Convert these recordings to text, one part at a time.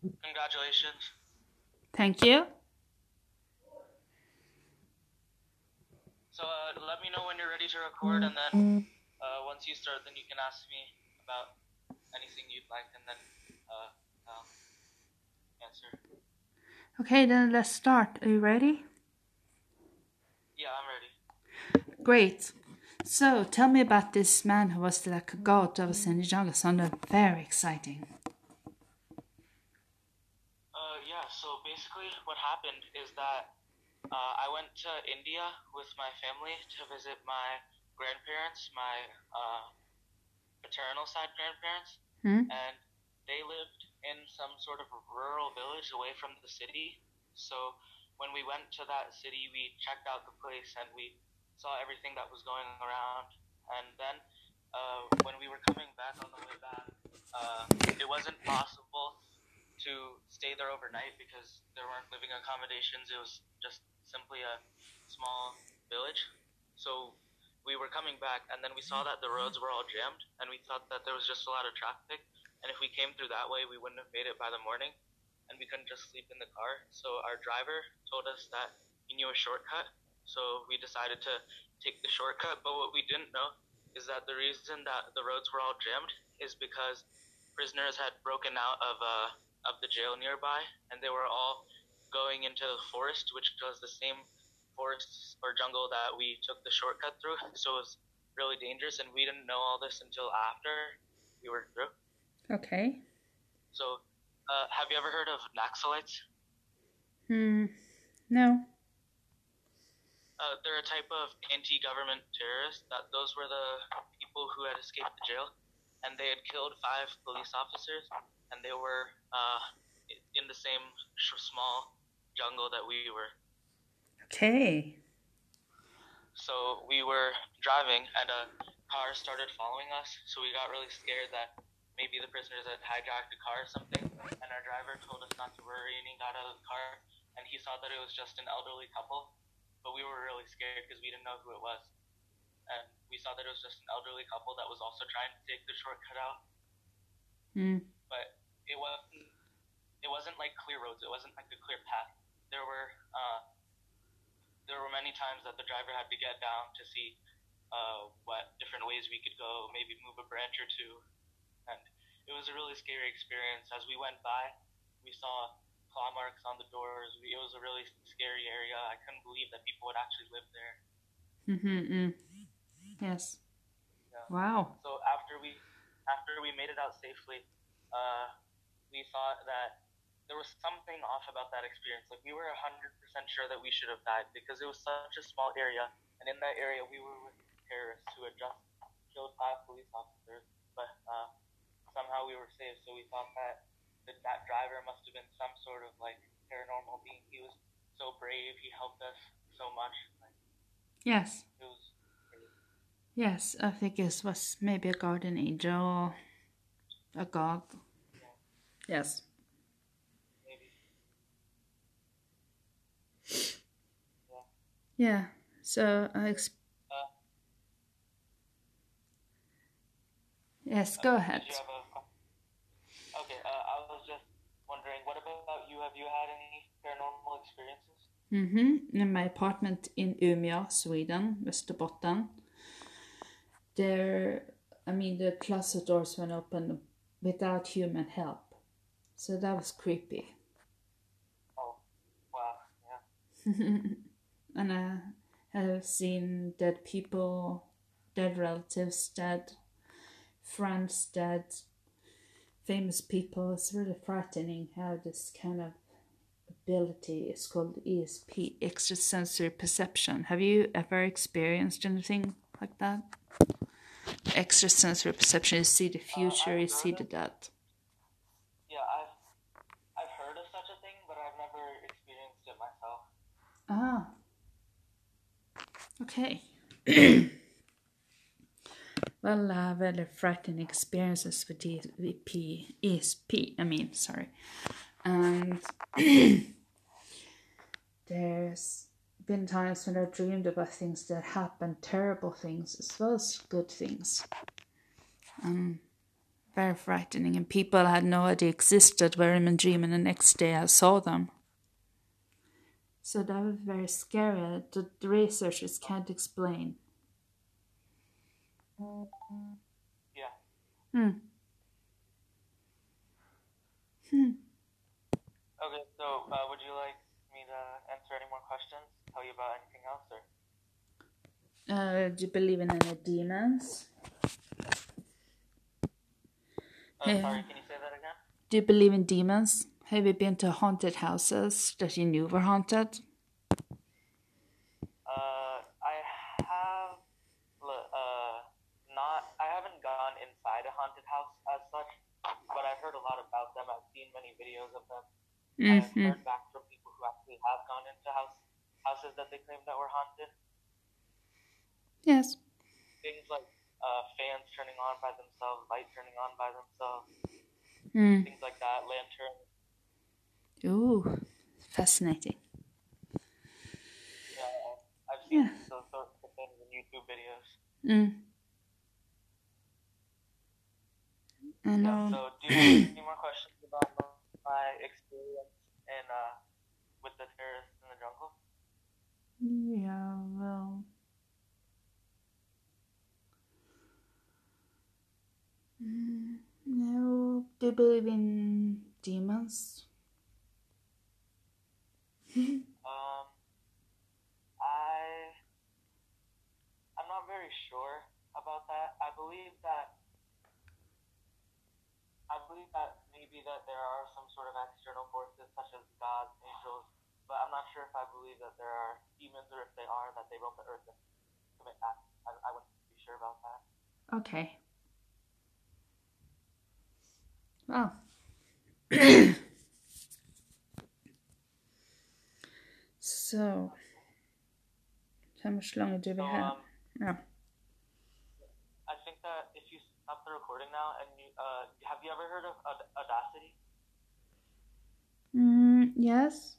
Congratulations. Thank you. So uh, let me know when you're ready to record, and then uh, once you start, then you can ask me about anything you'd like, and then uh, I'll answer. Okay, then let's start. Are you ready? Yeah, I'm ready. Great. So tell me about this man who was like a god of Senijanga. Sounded very exciting. Uh, yeah, so basically what happened is that uh, I went to India with my family to visit my grandparents, my uh, paternal side grandparents, Hmm? and they lived in some sort of rural village away from the city. So when we went to that city, we checked out the place and we saw everything that was going around. And then uh, when we were coming back on the way back, uh, it wasn't possible to stay there overnight because there weren't living accommodations. It was just simply a small village. So we were coming back, and then we saw that the roads were all jammed, and we thought that there was just a lot of traffic. And if we came through that way, we wouldn't have made it by the morning, and we couldn't just sleep in the car. So our driver told us that he knew a shortcut, so we decided to take the shortcut. But what we didn't know is that the reason that the roads were all jammed is because prisoners had broken out of uh, of the jail nearby, and they were all going into the forest, which was the same forest or jungle that we took the shortcut through. So it was really dangerous, and we didn't know all this until after we were through. Okay. So, uh, have you ever heard of Naxalites? Hmm. No. Uh, they're a type of anti-government terrorist. That those were the people who had escaped the jail, and they had killed five police officers, and they were uh, in the same sh- small jungle that we were. Okay. So we were driving, and a car started following us. So we got really scared that maybe the prisoners had hijacked a car or something. And our driver told us not to worry, and he got out of the car, and he saw that it was just an elderly couple. But we were really scared because we didn't know who it was. And we saw that it was just an elderly couple that was also trying to take the shortcut out. Hmm. But it wasn't. It wasn't like clear roads. It wasn't like a clear path. There were. Uh, there were many times that the driver had to get down to see uh, what different ways we could go, maybe move a branch or two. And it was a really scary experience. As we went by, we saw claw marks on the doors. We, it was a really scary area. I couldn't believe that people would actually live there. Mm-hmm. Yes. Yeah. Wow. So after we after we made it out safely, uh, we thought that there was something off about that experience. Like we were hundred percent sure that we should have died because it was such a small area, and in that area we were with terrorists who had just killed five police officers. But uh, somehow we were saved. So we thought that that, that driver must have been some sort of like paranormal being. He was so brave. He helped us so much. Like, Yes. it was. Yes. I think it was maybe a guardian angel or a god. Yes. Maybe. Yeah. So I ex- Uh, yes. Go ahead. Did you have a... Okay, uh, I was just wondering, what about you? Have you had any paranormal experiences? Mm-hmm. In my apartment in Umeå, Sweden, Västerbotten. There, I mean, the closet doors went open without human help. So that was creepy. Oh, wow, yeah. and I have seen dead people, dead relatives dead, friends dead, famous people. It's really frightening how this kind of ability is called ESP, extrasensory perception. Have you ever experienced anything like that? Extrasensory perception, you see the future, you see the dead. Yeah, I've, I've heard of such a thing, but I've never experienced it myself. Ah. Okay. Well, I have very frightening experiences with ESP, ESP, I mean, sorry. And there's been times when I've dreamed about things that happened, terrible things as well as good things. Um, very frightening, and people I had no idea existed were in my dream, and the next day I saw them. So that was very scary. The, the researchers can't explain. Yeah. Hmm. Hmm. Okay, so uh, would you like me to answer any more questions? Tell you about anything else, or? Uh, do you believe in any demons? Uh, Yeah. Sorry, can you say that again? Do you believe in demons? Have you been to haunted houses that you knew were haunted? Uh, I have, uh, not, I haven't gone inside a haunted house as such, but I've heard a lot about them. I've seen many videos of them. I've Mm-hmm. heard back from people who actually have gone into house houses that they claim that were haunted. Yes. Things like uh, fans turning on by themselves, light turning on by themselves, Mm. things like that, lanterns. Ooh, fascinating. Yeah, I've seen Yeah. those sorts of things in YouTube videos. Mm. I Yeah, know. so do you have any more questions about my experience in uh, with the terrorists in the jungle? Yeah, well. Mm, No, do you believe in demons? Um, I I'm not very sure about that. I believe that I believe that maybe that there are some sort of external forces such as gods, angels, but I'm not sure if I believe that there are demons or if they are that they roam the earth and commit acts. I, I wouldn't be sure about that. Okay. Well. so. How much longer do we So have? um, Yeah. I think that if you stop the recording now and you uh, have you ever heard of Aud- Audacity? Mm, yes.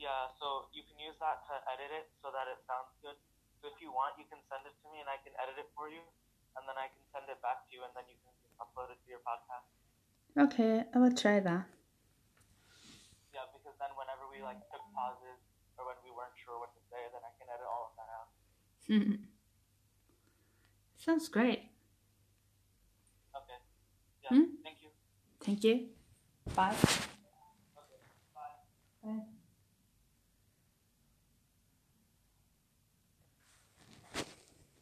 Yeah, so you can use that to edit it so that it sounds good. So if you want, you can send it to me and I can edit it for you, and then I can send it back to you, and then you can upload it to your podcast. Okay, I will try that. Yeah, because then whenever we like took pauses or when we weren't sure what to say, then I can edit all of that out. Sounds great. Okay. Yeah. Hmm? Thank you. Thank you. Bye. Okay. Bye. Bye.